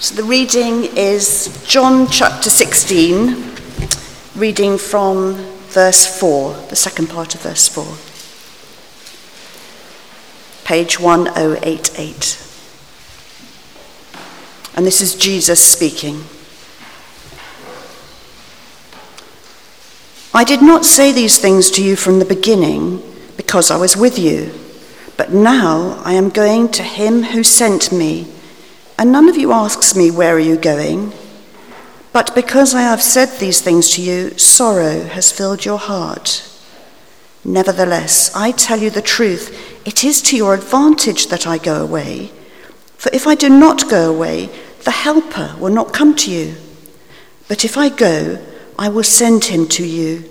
So the reading is John chapter 16, reading from verse 4, the second part of verse 4. Page 1088. And this is Jesus speaking. I did not say these things to you from the beginning because I was with you, but now I am going to him who sent me and none of you asks me, Where are you going? But because I have said these things to you, sorrow has filled your heart. Nevertheless, I tell you the truth, it is to your advantage that I go away. For if I do not go away, the Helper will not come to you. But if I go, I will send him to you.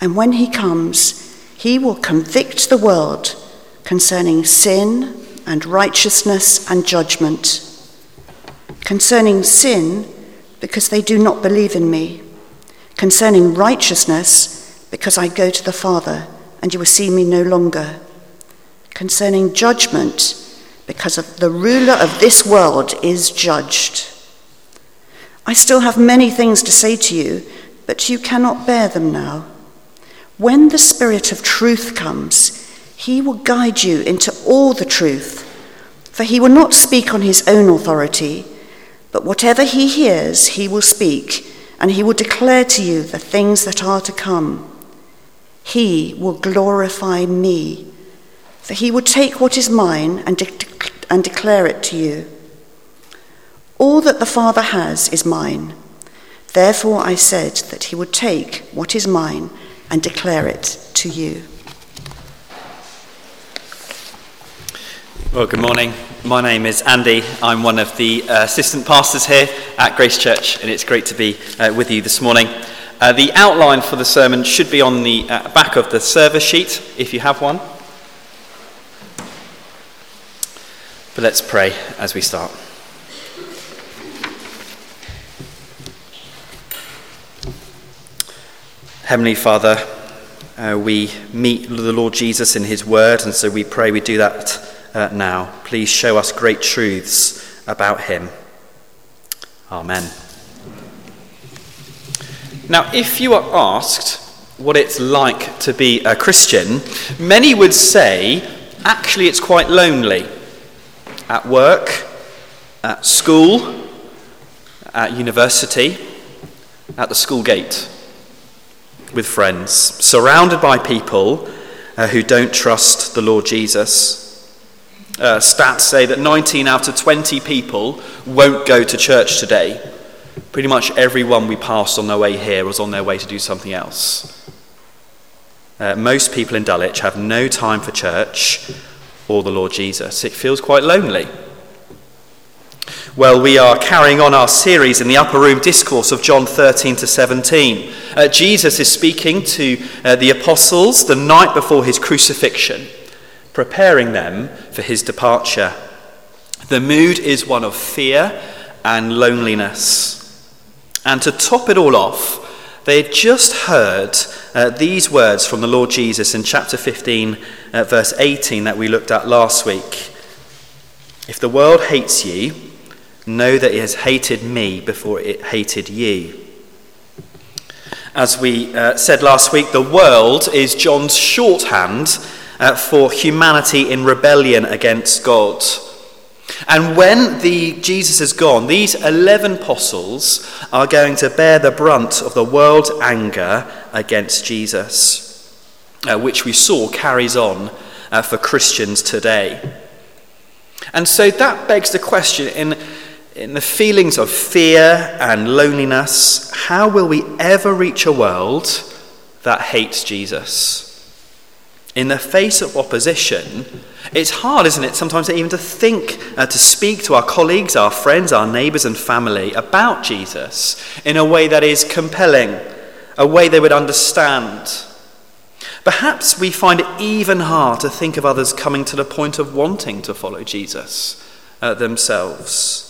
And when he comes, he will convict the world concerning sin and righteousness and judgment. Concerning sin, because they do not believe in me. Concerning righteousness, because I go to the Father, and you will see me no longer. Concerning judgment, because of the ruler of this world is judged. I still have many things to say to you, but you cannot bear them now. When the Spirit of truth comes, he will guide you into all the truth, for he will not speak on his own authority but whatever he hears, he will speak, and he will declare to you the things that are to come. He will glorify me, for he will take what is mine and, de- and declare it to you. All that the Father has is mine. Therefore, I said that he would take what is mine and declare it to you. Well, good morning. My name is Andy. I'm one of the uh, assistant pastors here at Grace Church, and it's great to be uh, with you this morning. Uh, the outline for the sermon should be on the uh, back of the service sheet, if you have one. But let's pray as we start. Heavenly Father, uh, we meet the Lord Jesus in his word, and so we pray we do that uh, now. Please show us great truths about him. Amen. Now, if you are asked what it's like to be a Christian, many would say actually it's quite lonely. At work, at school, at university, at the school gate, with friends, surrounded by people uh, who don't trust the Lord Jesus uh, stats say that 19 out of 20 people won't go to church today. Pretty much everyone we passed on their way here was on their way to do something else. Uh, most people in Dulwich have no time for church or the Lord Jesus. It feels quite lonely. Well, we are carrying on our series in the upper room discourse of John 13 to 17. Uh, Jesus is speaking to uh, the apostles the night before his crucifixion preparing them for his departure. The mood is one of fear and loneliness. And to top it all off, they had just heard uh, these words from the Lord Jesus in chapter 15, uh, verse 18, that we looked at last week. If the world hates you, know that it has hated me before it hated you. As we uh, said last week, the world is John's shorthand uh, for humanity in rebellion against God. And when the, Jesus is gone, these 11 apostles are going to bear the brunt of the world's anger against Jesus, uh, which we saw carries on uh, for Christians today. And so that begs the question in, in the feelings of fear and loneliness, how will we ever reach a world that hates Jesus? In the face of opposition, it's hard, isn't it, sometimes even to think, uh, to speak to our colleagues, our friends, our neighbours, and family about Jesus in a way that is compelling, a way they would understand. Perhaps we find it even hard to think of others coming to the point of wanting to follow Jesus uh, themselves.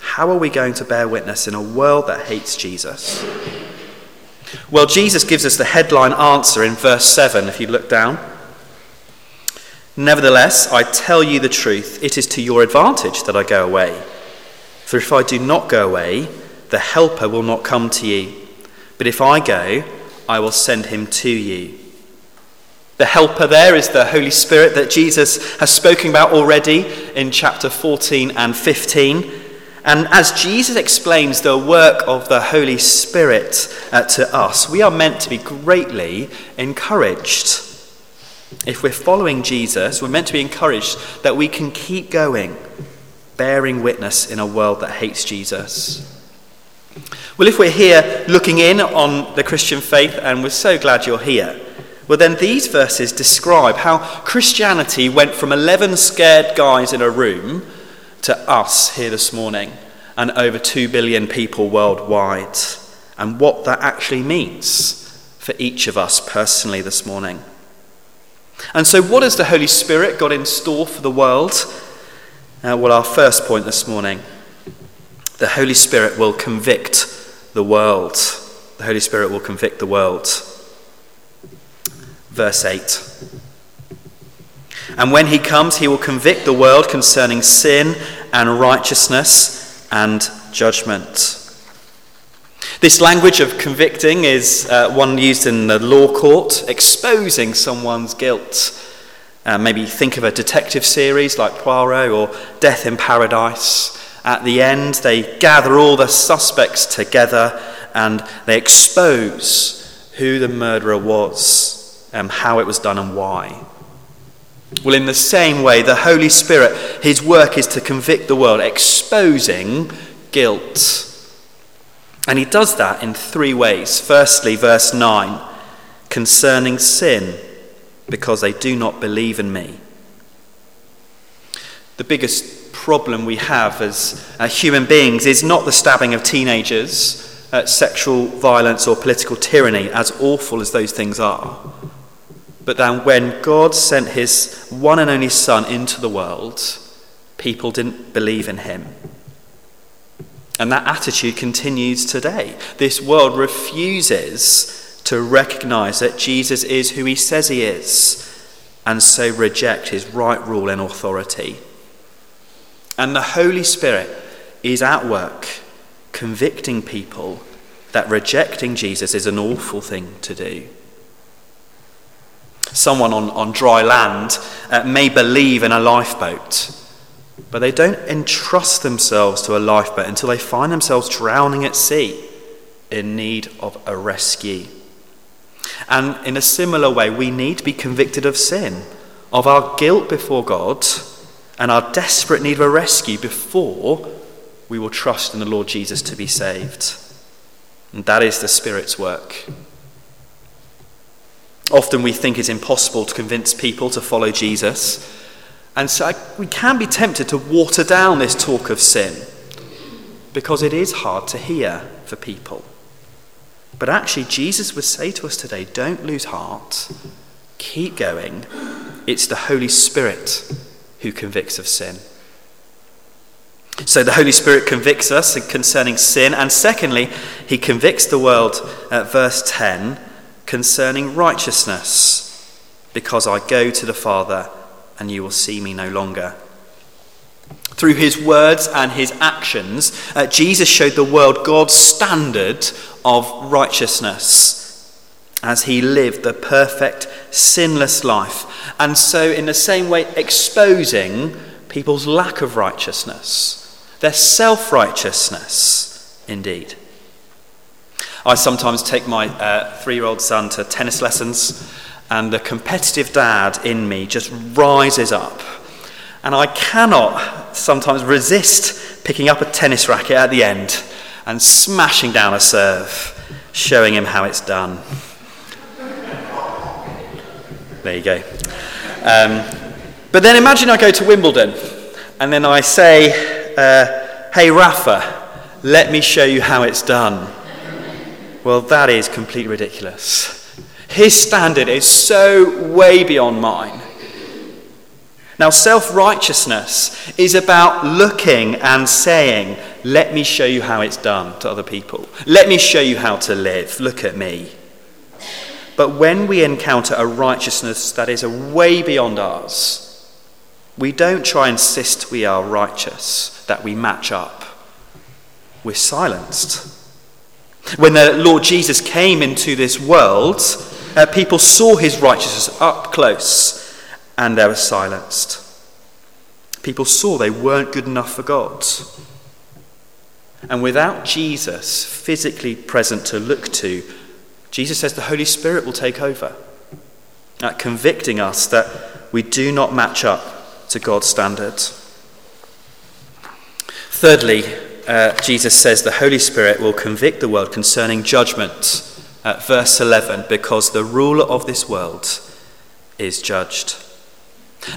How are we going to bear witness in a world that hates Jesus? Well, Jesus gives us the headline answer in verse 7, if you look down. Nevertheless, I tell you the truth, it is to your advantage that I go away. For if I do not go away, the Helper will not come to you. But if I go, I will send him to you. The Helper there is the Holy Spirit that Jesus has spoken about already in chapter 14 and 15. And as Jesus explains the work of the Holy Spirit uh, to us, we are meant to be greatly encouraged. If we're following Jesus, we're meant to be encouraged that we can keep going bearing witness in a world that hates Jesus. Well, if we're here looking in on the Christian faith, and we're so glad you're here, well, then these verses describe how Christianity went from 11 scared guys in a room to us here this morning and over 2 billion people worldwide, and what that actually means for each of us personally this morning. And so, what has the Holy Spirit got in store for the world? Uh, well, our first point this morning the Holy Spirit will convict the world. The Holy Spirit will convict the world. Verse 8. And when he comes, he will convict the world concerning sin and righteousness and judgment. This language of convicting is uh, one used in the law court, exposing someone's guilt uh, maybe think of a detective series like Poirot or Death in Paradise. At the end, they gather all the suspects together and they expose who the murderer was, and how it was done, and why. Well, in the same way, the Holy Spirit, his work is to convict the world, exposing guilt. And he does that in three ways. Firstly, verse 9, concerning sin because they do not believe in me. The biggest problem we have as uh, human beings is not the stabbing of teenagers, uh, sexual violence, or political tyranny, as awful as those things are. But then when God sent his one and only Son into the world, people didn't believe in him. And that attitude continues today. This world refuses to recognize that Jesus is who he says he is, and so reject his right rule and authority. And the Holy Spirit is at work convicting people that rejecting Jesus is an awful thing to do. Someone on, on dry land uh, may believe in a lifeboat, but they don't entrust themselves to a lifeboat until they find themselves drowning at sea in need of a rescue. And in a similar way, we need to be convicted of sin, of our guilt before God, and our desperate need of a rescue before we will trust in the Lord Jesus to be saved. And that is the Spirit's work. Often we think it's impossible to convince people to follow Jesus. And so we can be tempted to water down this talk of sin because it is hard to hear for people. But actually, Jesus would say to us today don't lose heart, keep going. It's the Holy Spirit who convicts of sin. So the Holy Spirit convicts us concerning sin, and secondly, he convicts the world at verse 10 concerning righteousness, because I go to the Father and you will see me no longer. Through his words and his actions, uh, Jesus showed the world God's standard of righteousness as he lived the perfect, sinless life. And so, in the same way, exposing people's lack of righteousness, their self righteousness, indeed. I sometimes take my uh, three year old son to tennis lessons, and the competitive dad in me just rises up and I cannot sometimes resist picking up a tennis racket at the end and smashing down a serve, showing him how it's done. There you go. Um, but then imagine I go to Wimbledon and then I say, uh, Hey, Rafa, let me show you how it's done. Well, that is completely ridiculous. His standard is so way beyond mine. Now, self righteousness is about looking and saying, Let me show you how it's done to other people. Let me show you how to live. Look at me. But when we encounter a righteousness that is way beyond ours, we don't try and insist we are righteous, that we match up. we're silenced. When the Lord Jesus came into this world, uh, people saw his righteousness up close and they were silenced. People saw they weren't good enough for God. And without Jesus physically present to look to, Jesus says the Holy Spirit will take over, uh, convicting us that we do not match up to God's standard. Thirdly, uh, Jesus says the Holy Spirit will convict the world concerning judgment. Uh, verse 11, because the ruler of this world is judged.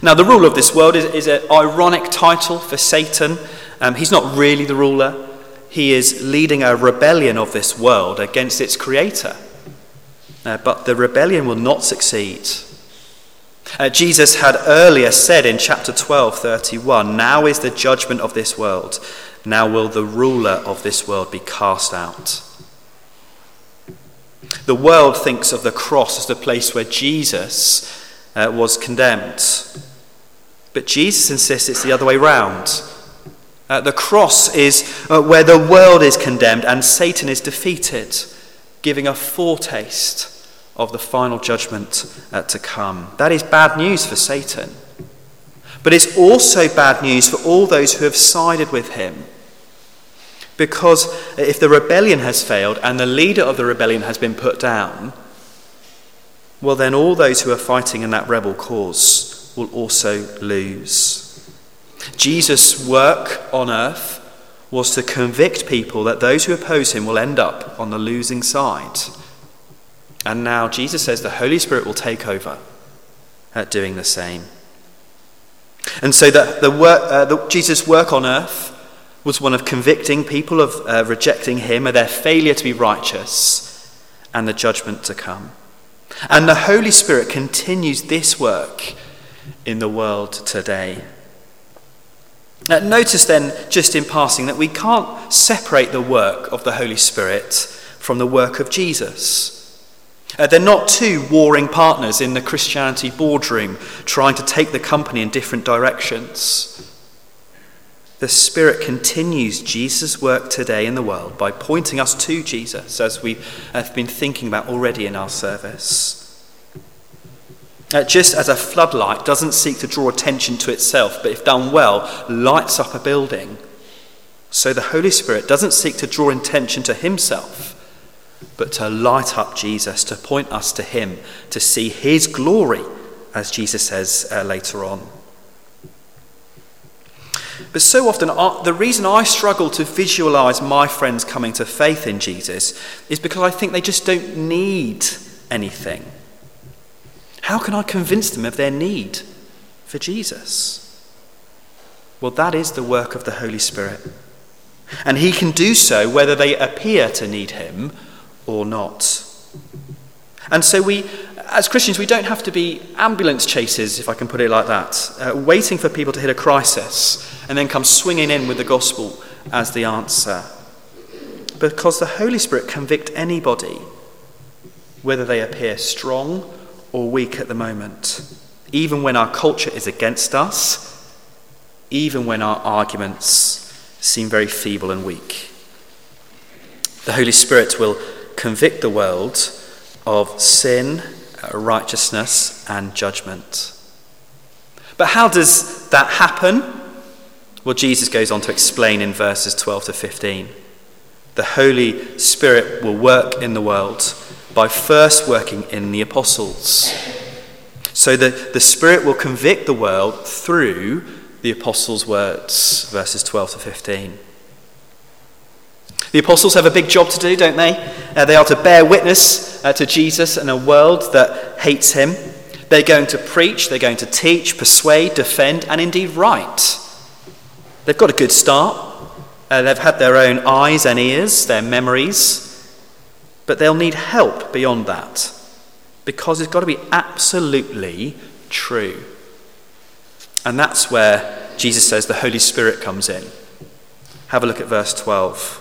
Now, the ruler of this world is, is an ironic title for Satan. Um, he's not really the ruler, he is leading a rebellion of this world against its creator. Uh, but the rebellion will not succeed. Uh, Jesus had earlier said in chapter 12, 31, Now is the judgment of this world. Now will the ruler of this world be cast out. The world thinks of the cross as the place where Jesus uh, was condemned. But Jesus insists it's the other way round. Uh, the cross is uh, where the world is condemned and Satan is defeated, giving a foretaste of the final judgment uh, to come. That is bad news for Satan. But it's also bad news for all those who have sided with him. Because if the rebellion has failed and the leader of the rebellion has been put down, well, then all those who are fighting in that rebel cause will also lose. Jesus' work on earth was to convict people that those who oppose him will end up on the losing side. And now Jesus says the Holy Spirit will take over at doing the same. And so the, the work, uh, the, Jesus' work on earth was one of convicting people of uh, rejecting him, of their failure to be righteous, and the judgment to come. And the Holy Spirit continues this work in the world today. Uh, notice then, just in passing, that we can't separate the work of the Holy Spirit from the work of Jesus. Uh, they're not two warring partners in the Christianity boardroom trying to take the company in different directions. The Spirit continues Jesus' work today in the world by pointing us to Jesus, as we have been thinking about already in our service. Uh, just as a floodlight doesn't seek to draw attention to itself, but if done well, lights up a building, so the Holy Spirit doesn't seek to draw attention to himself, but to light up Jesus, to point us to him, to see his glory, as Jesus says uh, later on. But so often, uh, the reason I struggle to visualize my friends coming to faith in Jesus is because I think they just don't need anything. How can I convince them of their need for Jesus? Well, that is the work of the Holy Spirit. And He can do so whether they appear to need Him or not. And so, we, as Christians, we don't have to be ambulance chasers, if I can put it like that, uh, waiting for people to hit a crisis and then come swinging in with the gospel as the answer. Because the Holy Spirit can convict anybody, whether they appear strong or weak at the moment, even when our culture is against us, even when our arguments seem very feeble and weak. The Holy Spirit will convict the world of sin, uh, righteousness, and judgment. But how does that happen? Well, Jesus goes on to explain in verses 12 to 15. The Holy Spirit will work in the world by first working in the apostles. So that the Spirit will convict the world through the apostles' words, verses 12 to 15. The apostles have a big job to do, don't they? Uh, they are to bear witness uh, to Jesus in a world that hates him. They're going to preach, they're going to teach, persuade, defend, and indeed write. They've got a good start. Uh, they've had their own eyes and ears, their memories, but they'll need help beyond that because it's got to be absolutely true. And that's where Jesus says the Holy Spirit comes in. Have a look at verse 12.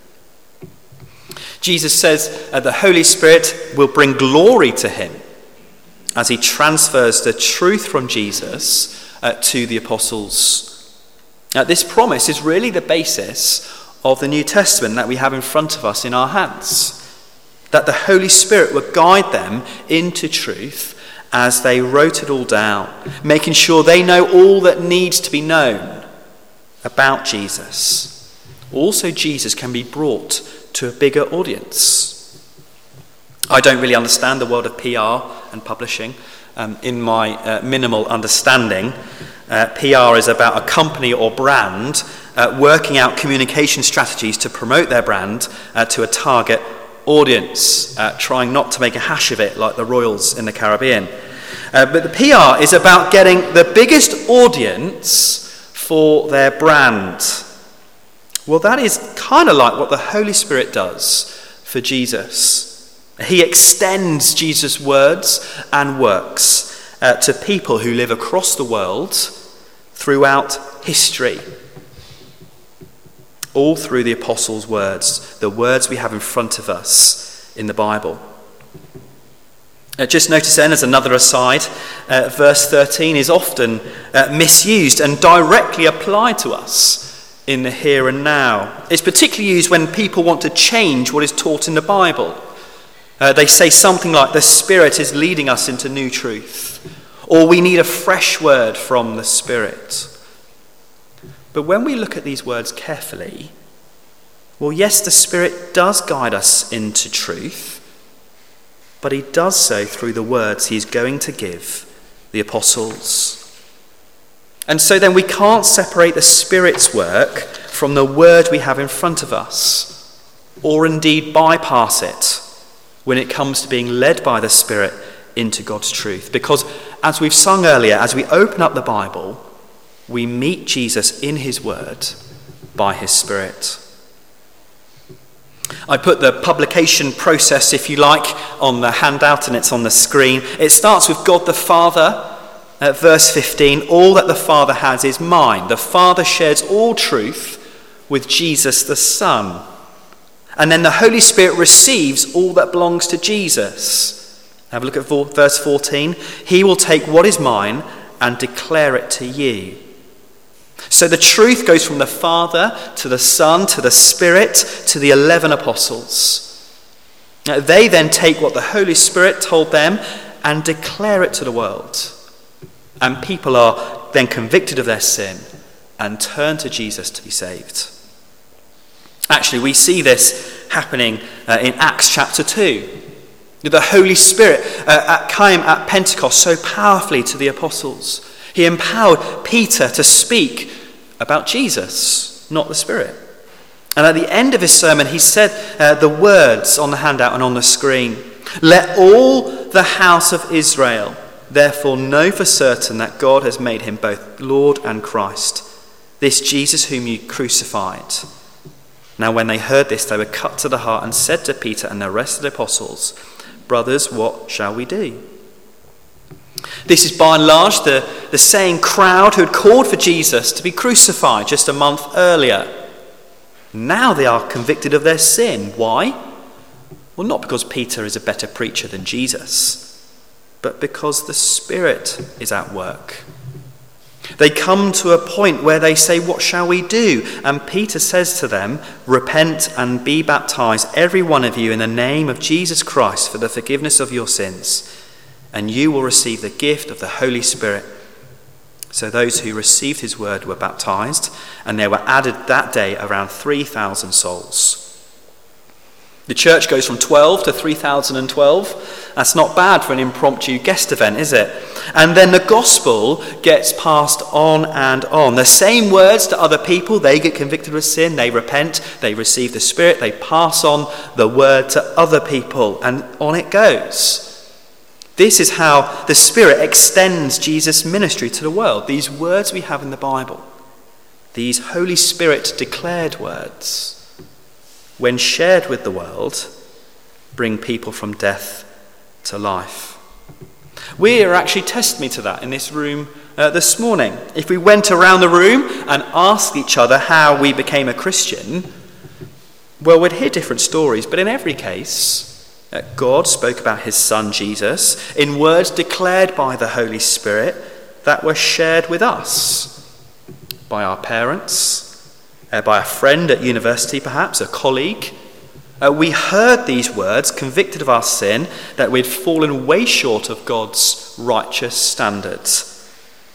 Jesus says uh, the Holy Spirit will bring glory to him as he transfers the truth from Jesus uh, to the apostles. Now, this promise is really the basis of the New Testament that we have in front of us in our hands. That the Holy Spirit would guide them into truth as they wrote it all down, making sure they know all that needs to be known about Jesus. Also, Jesus can be brought to a bigger audience. I don't really understand the world of PR and publishing. Um, in my uh, minimal understanding, uh, PR is about a company or brand uh, working out communication strategies to promote their brand uh, to a target audience, uh, trying not to make a hash of it like the Royals in the Caribbean. Uh, but the PR is about getting the biggest audience for their brand. Well, that is kind of like what the Holy Spirit does for Jesus. He extends Jesus' words and works uh, to people who live across the world throughout history. All through the apostles' words, the words we have in front of us in the Bible. Uh, just notice then, as another aside, uh, verse 13 is often uh, misused and directly applied to us in the here and now. It's particularly used when people want to change what is taught in the Bible. Uh, they say something like, The Spirit is leading us into new truth, or we need a fresh word from the Spirit. But when we look at these words carefully, well, yes, the Spirit does guide us into truth, but He does so through the words He's going to give the apostles. And so then we can't separate the Spirit's work from the word we have in front of us, or indeed bypass it when it comes to being led by the Spirit into God's truth. Because as we've sung earlier, as we open up the Bible, we meet Jesus in his word by his Spirit. I put the publication process, if you like, on the handout and it's on the screen. It starts with God the Father. At verse 15, all that the Father has is mine. The Father shares all truth with Jesus the Son. And then the Holy Spirit receives all that belongs to Jesus. Have a look at verse 14. He will take what is mine and declare it to you. So the truth goes from the Father to the Son to the Spirit to the 11 apostles. Now, They then take what the Holy Spirit told them and declare it to the world. And people are then convicted of their sin and turn to Jesus to be saved. Actually, we see this happening uh, in Acts chapter 2. The Holy Spirit uh, came at Pentecost so powerfully to the apostles. He empowered Peter to speak about Jesus, not the Spirit. And at the end of his sermon, he said uh, the words on the handout and on the screen Let all the house of Israel therefore know for certain that God has made him both Lord and Christ, this Jesus whom you crucified. Now, when they heard this, they were cut to the heart and said to Peter and the rest of the apostles, Brothers, what shall we do? This is by and large the, the same crowd who had called for Jesus to be crucified just a month earlier. Now they are convicted of their sin. Why? Well, not because Peter is a better preacher than Jesus, but because the Spirit is at work. They come to a point where they say, What shall we do? And Peter says to them, Repent and be baptized, every one of you, in the name of Jesus Christ for the forgiveness of your sins, and you will receive the gift of the Holy Spirit. So those who received his word were baptized, and there were added that day around 3,000 souls. The church goes from 12 to 3012. That's not bad for an impromptu guest event, is it? And then the gospel gets passed on and on. The same words to other people, they get convicted of sin, they repent, they receive the Spirit, they pass on the word to other people, and on it goes. This is how the Spirit extends Jesus' ministry to the world, these words we have in the Bible. these Holy Spirit declared words, when shared with the world, bring people from death to life. We are actually testimony to that in this room uh, this morning. If we went around the room and asked each other how we became a Christian, well, we'd hear different stories, but in every case, uh, God spoke about his son Jesus in words declared by the Holy Spirit that were shared with us by our parents, uh, by a friend at university, perhaps, a colleague. Uh, we heard these words, convicted of our sin, that we'd fallen way short of God's righteous standards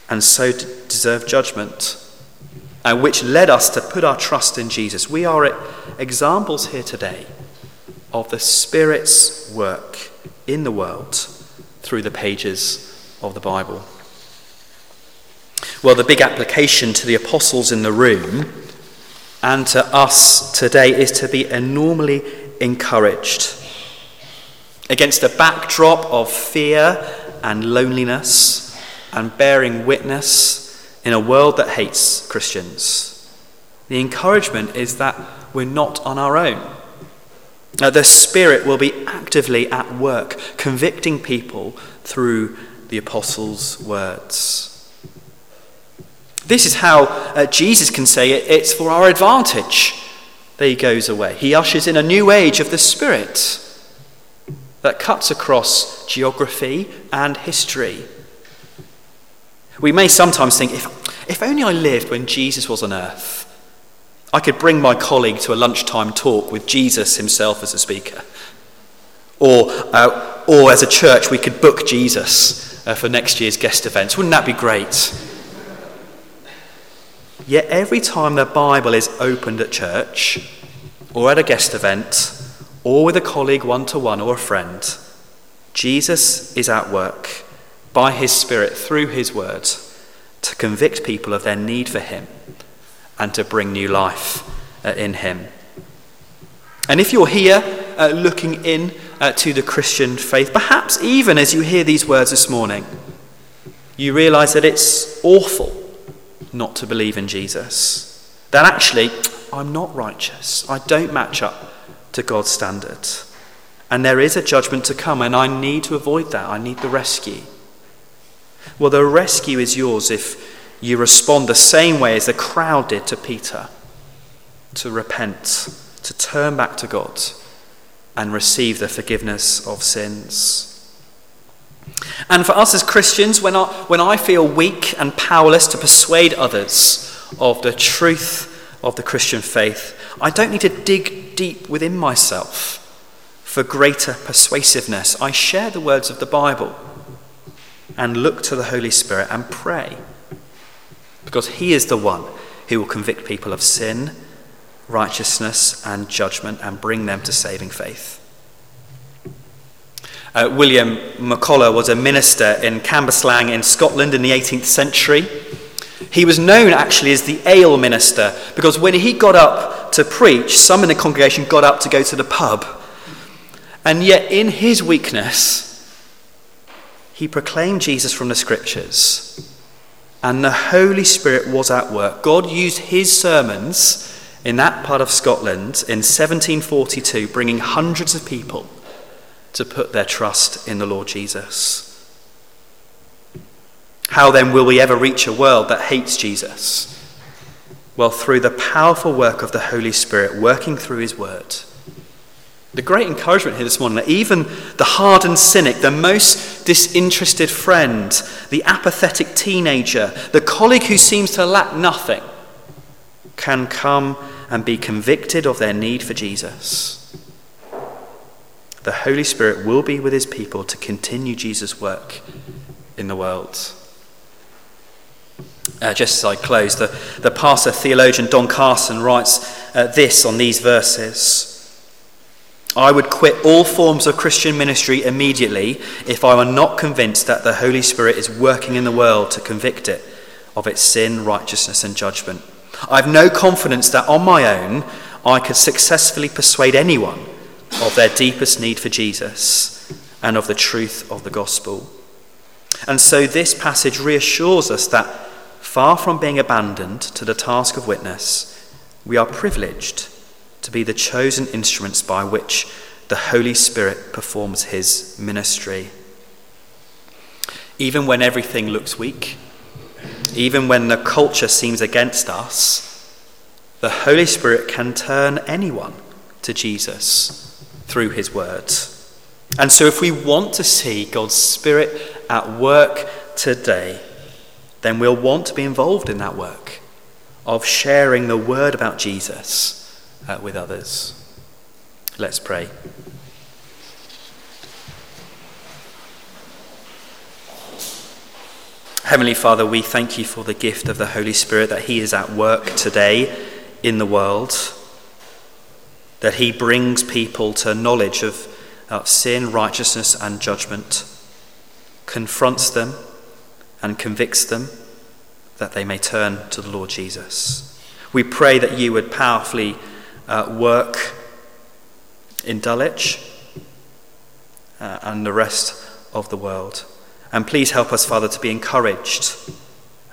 and so deserve judgment, and which led us to put our trust in Jesus. We are examples here today of the Spirit's work in the world through the pages of the Bible. Well, the big application to the apostles in the room and to us today is to be enormously encouraged. Against a backdrop of fear and loneliness, and bearing witness in a world that hates Christians. The encouragement is that we're not on our own. the Spirit will be actively at work, convicting people through the apostles' words. This is how uh, Jesus can say it, it's for our advantage that he goes away. He ushers in a new age of the Spirit that cuts across geography and history we may sometimes think, if, if only I lived when Jesus was on earth, I could bring my colleague to a lunchtime talk with Jesus himself as a speaker. Or, uh, or as a church, we could book Jesus uh, for next year's guest events. Wouldn't that be great? Yet every time the Bible is opened at church, or at a guest event, or with a colleague one to one or a friend, Jesus is at work by his Spirit through his word to convict people of their need for him and to bring new life uh, in him. And if you're here uh, looking in uh, to the Christian faith, perhaps even as you hear these words this morning, you realize that it's awful not to believe in Jesus. That actually, I'm not righteous. I don't match up to God's standard. And there is a judgment to come, and I need to avoid that. I need the rescue. Well, the rescue is yours if you respond the same way as the crowd did to Peter to repent, to turn back to God, and receive the forgiveness of sins. And for us as Christians, when I, when I feel weak and powerless to persuade others of the truth of the Christian faith, I don't need to dig deep within myself for greater persuasiveness. I share the words of the Bible and look to the Holy Spirit and pray. Because He is the one who will convict people of sin, righteousness, and judgment and bring them to saving faith. Uh, William McCulloch was a minister in Cambuslang in Scotland in the 18th century. He was known actually as the ale minister because when he got up to preach, some in the congregation got up to go to the pub. And yet, in his weakness, he proclaimed Jesus from the scriptures, and the Holy Spirit was at work. God used his sermons in that part of Scotland in 1742, bringing hundreds of people to put their trust in the Lord Jesus. How then will we ever reach a world that hates Jesus? Well, through the powerful work of the Holy Spirit working through his word. The great encouragement here this morning that even the hardened cynic, the most disinterested friend, the apathetic teenager, the colleague who seems to lack nothing, can come and be convicted of their need for Jesus. The Holy Spirit will be with his people to continue Jesus' work in the world. Uh, just as I close, the, the pastor theologian Don Carson writes uh, this on these verses. I would quit all forms of Christian ministry immediately if I were not convinced that the Holy Spirit is working in the world to convict it of its sin, righteousness, and judgment. I have no confidence that on my own I could successfully persuade anyone of their deepest need for Jesus and of the truth of the gospel. And so this passage reassures us that far from being abandoned to the task of witness, we are privileged to be the chosen instruments by which the Holy Spirit performs his ministry. Even when everything looks weak, even when the culture seems against us, the Holy Spirit can turn anyone to Jesus through his words. And so, if we want to see God's Spirit at work today, then we'll want to be involved in that work of sharing the word about Jesus uh, with others. Let's pray. Heavenly Father, we thank you for the gift of the Holy Spirit that He is at work today in the world, that He brings people to knowledge of, of sin, righteousness, and judgment, confronts them, and convicts them that they may turn to the Lord Jesus. We pray that you would powerfully uh, work in Dulwich uh, and the rest of the world. And please help us, Father, to be encouraged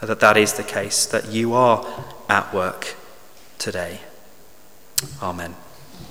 that that is the case, that you are at work today. Amen.